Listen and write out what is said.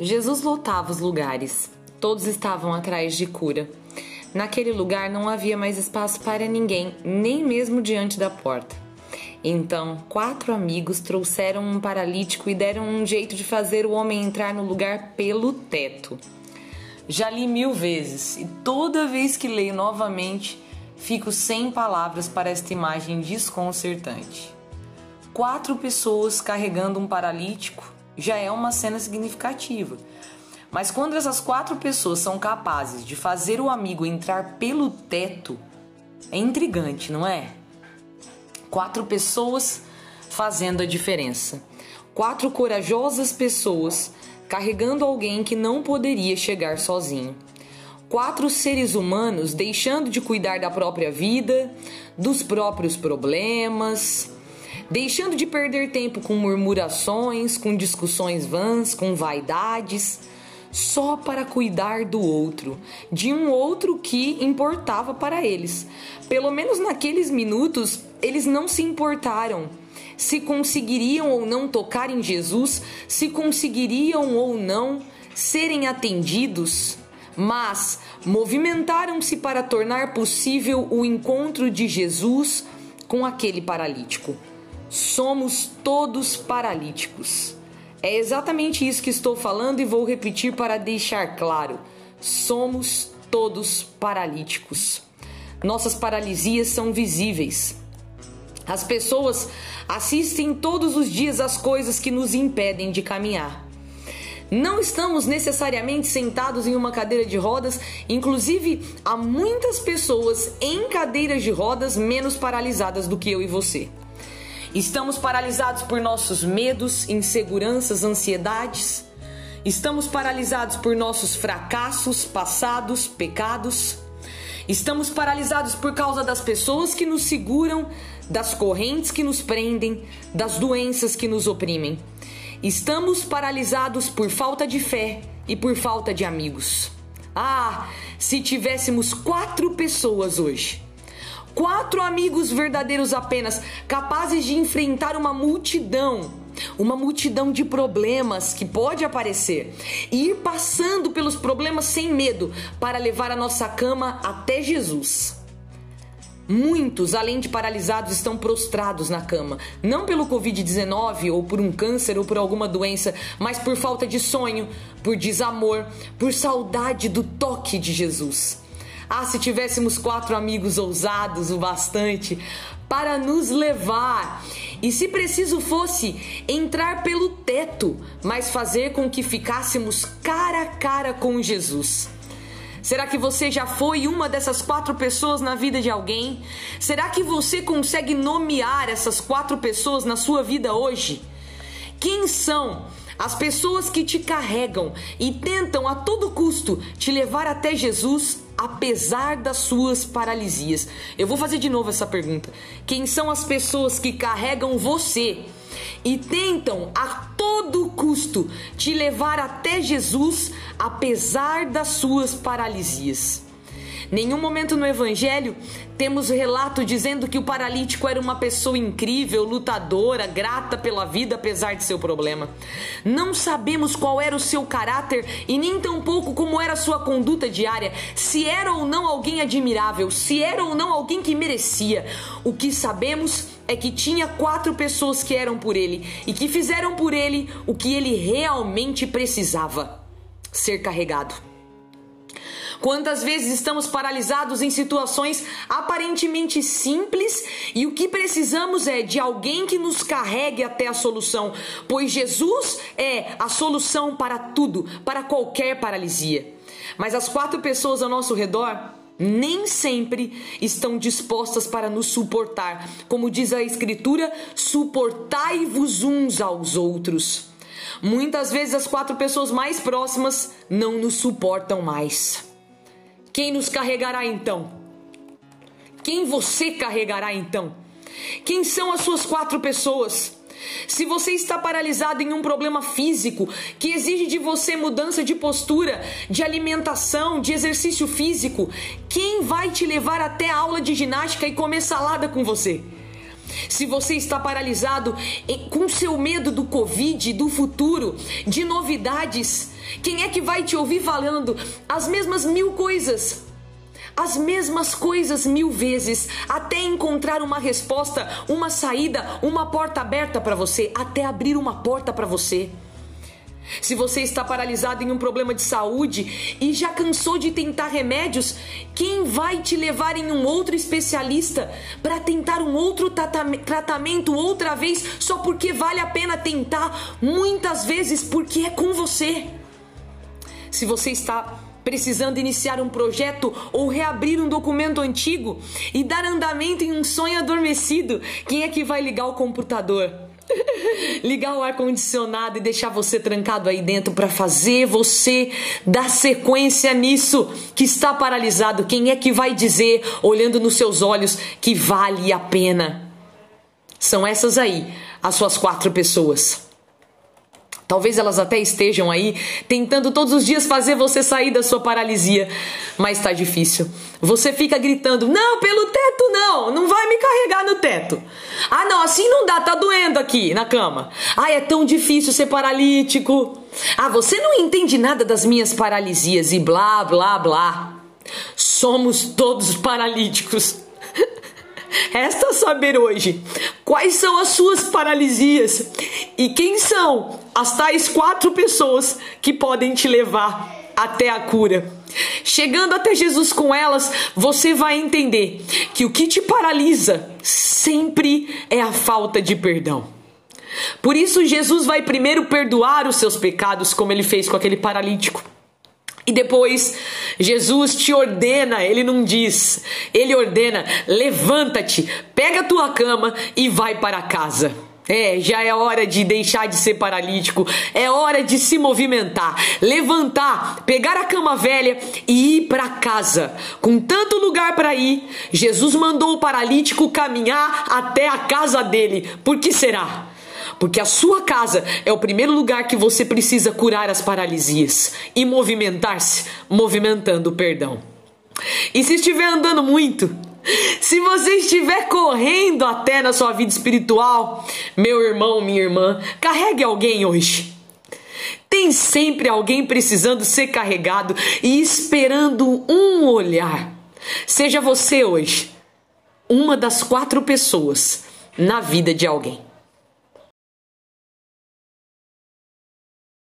Jesus lotava os lugares. Todos estavam atrás de cura. Naquele lugar não havia mais espaço para ninguém, nem mesmo diante da porta. Então, quatro amigos trouxeram um paralítico e deram um jeito de fazer o homem entrar no lugar pelo teto. Já li mil vezes e toda vez que leio novamente, fico sem palavras para esta imagem desconcertante. Quatro pessoas carregando um paralítico já é uma cena significativa. Mas quando essas quatro pessoas são capazes de fazer o amigo entrar pelo teto, é intrigante, não é? Quatro pessoas fazendo a diferença. Quatro corajosas pessoas carregando alguém que não poderia chegar sozinho. Quatro seres humanos deixando de cuidar da própria vida, dos próprios problemas, deixando de perder tempo com murmurações, com discussões vãs, com vaidades, só para cuidar do outro, de um outro que importava para eles. Pelo menos naqueles minutos, eles não se importaram se conseguiriam ou não tocar em Jesus, se conseguiriam ou não serem atendidos, mas movimentaram-se para tornar possível o encontro de Jesus com aquele paralítico. Somos todos paralíticos. É exatamente isso que estou falando e vou repetir para deixar claro. Somos todos paralíticos. Nossas paralisias são visíveis. As pessoas assistem todos os dias às coisas que nos impedem de caminhar. Não estamos necessariamente sentados em uma cadeira de rodas, inclusive há muitas pessoas em cadeiras de rodas menos paralisadas do que eu e você. Estamos paralisados por nossos medos, inseguranças, ansiedades. Estamos paralisados por nossos fracassos passados, pecados. Estamos paralisados por causa das pessoas que nos seguram, das correntes que nos prendem, das doenças que nos oprimem. Estamos paralisados por falta de fé e por falta de amigos. Ah, se tivéssemos quatro pessoas hoje Quatro amigos verdadeiros apenas, capazes de enfrentar uma multidão, uma multidão de problemas que pode aparecer e ir passando pelos problemas sem medo para levar a nossa cama até Jesus. Muitos, além de paralisados, estão prostrados na cama, não pelo Covid-19 ou por um câncer ou por alguma doença, mas por falta de sonho, por desamor, por saudade do toque de Jesus. Ah, se tivéssemos quatro amigos ousados o bastante para nos levar. E se preciso fosse entrar pelo teto, mas fazer com que ficássemos cara a cara com Jesus. Será que você já foi uma dessas quatro pessoas na vida de alguém? Será que você consegue nomear essas quatro pessoas na sua vida hoje? Quem são as pessoas que te carregam e tentam a todo custo te levar até Jesus apesar das suas paralisias. Eu vou fazer de novo essa pergunta. Quem são as pessoas que carregam você e tentam a todo custo te levar até Jesus apesar das suas paralisias? Nenhum momento no Evangelho temos relato dizendo que o paralítico era uma pessoa incrível, lutadora, grata pela vida apesar de seu problema. Não sabemos qual era o seu caráter e nem tampouco como era sua conduta diária, se era ou não alguém admirável, se era ou não alguém que merecia. O que sabemos é que tinha quatro pessoas que eram por ele e que fizeram por ele o que ele realmente precisava: ser carregado. Quantas vezes estamos paralisados em situações aparentemente simples e o que precisamos é de alguém que nos carregue até a solução, pois Jesus é a solução para tudo, para qualquer paralisia. Mas as quatro pessoas ao nosso redor nem sempre estão dispostas para nos suportar. Como diz a Escritura, suportai-vos uns aos outros. Muitas vezes as quatro pessoas mais próximas não nos suportam mais. Quem nos carregará então? Quem você carregará então? Quem são as suas quatro pessoas? Se você está paralisado em um problema físico que exige de você mudança de postura, de alimentação, de exercício físico, quem vai te levar até a aula de ginástica e comer salada com você? Se você está paralisado com seu medo do Covid, do futuro, de novidades, quem é que vai te ouvir falando as mesmas mil coisas? As mesmas coisas mil vezes, até encontrar uma resposta, uma saída, uma porta aberta para você, até abrir uma porta para você. Se você está paralisado em um problema de saúde e já cansou de tentar remédios, quem vai te levar em um outro especialista para tentar um outro tratamento outra vez só porque vale a pena tentar? Muitas vezes porque é com você. Se você está precisando iniciar um projeto ou reabrir um documento antigo e dar andamento em um sonho adormecido, quem é que vai ligar o computador? ligar o ar condicionado e deixar você trancado aí dentro para fazer você dar sequência nisso que está paralisado. Quem é que vai dizer, olhando nos seus olhos, que vale a pena? São essas aí as suas quatro pessoas. Talvez elas até estejam aí tentando todos os dias fazer você sair da sua paralisia, mas tá difícil. Você fica gritando: "Não, pelo teto não, não vai me carregar no teto". Ah, não, assim não dá, tá doendo aqui na cama. Ah, é tão difícil ser paralítico. Ah, você não entende nada das minhas paralisias e blá, blá, blá. Somos todos paralíticos. Resta saber hoje quais são as suas paralisias e quem são as tais quatro pessoas que podem te levar até a cura. Chegando até Jesus com elas, você vai entender que o que te paralisa sempre é a falta de perdão. Por isso, Jesus vai primeiro perdoar os seus pecados, como ele fez com aquele paralítico. E depois Jesus te ordena, ele não diz, ele ordena: levanta-te, pega a tua cama e vai para casa. É, já é hora de deixar de ser paralítico, é hora de se movimentar, levantar, pegar a cama velha e ir para casa. Com tanto lugar para ir, Jesus mandou o paralítico caminhar até a casa dele. Por que será? Porque a sua casa é o primeiro lugar que você precisa curar as paralisias e movimentar-se, movimentando o perdão. E se estiver andando muito, se você estiver correndo até na sua vida espiritual, meu irmão, minha irmã, carregue alguém hoje. Tem sempre alguém precisando ser carregado e esperando um olhar. Seja você hoje uma das quatro pessoas na vida de alguém.